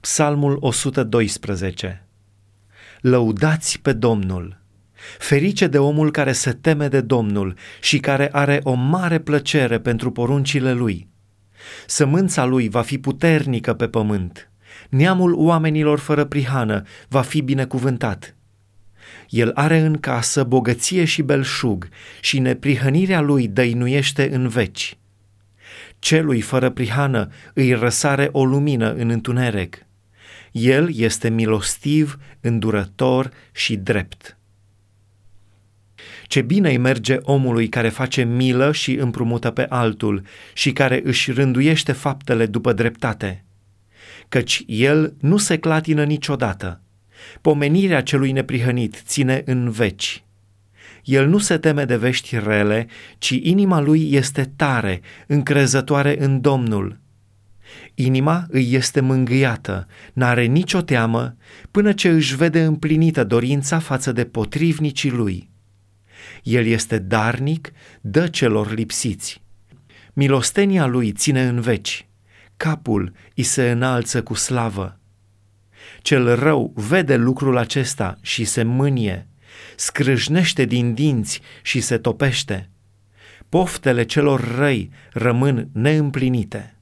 Psalmul 112 Lăudați pe Domnul! Ferice de omul care se teme de Domnul și care are o mare plăcere pentru poruncile lui. Sămânța lui va fi puternică pe pământ. Neamul oamenilor fără prihană va fi binecuvântat. El are în casă bogăție și belșug și neprihănirea lui dăinuiește în veci. Celui fără prihană îi răsare o lumină în întuneric. El este milostiv, îndurător și drept. Ce bine îi merge omului care face milă și împrumută pe altul și care își rânduiește faptele după dreptate, căci el nu se clatină niciodată. Pomenirea celui neprihănit ține în veci. El nu se teme de vești rele, ci inima lui este tare, încrezătoare în Domnul. Inima îi este mângâiată, n-are nicio teamă, până ce își vede împlinită dorința față de potrivnicii lui. El este darnic, dă celor lipsiți. Milostenia lui ține în veci, capul îi se înalță cu slavă. Cel rău vede lucrul acesta și se mânie, scrâșnește din dinți și se topește. Poftele celor răi rămân neîmplinite.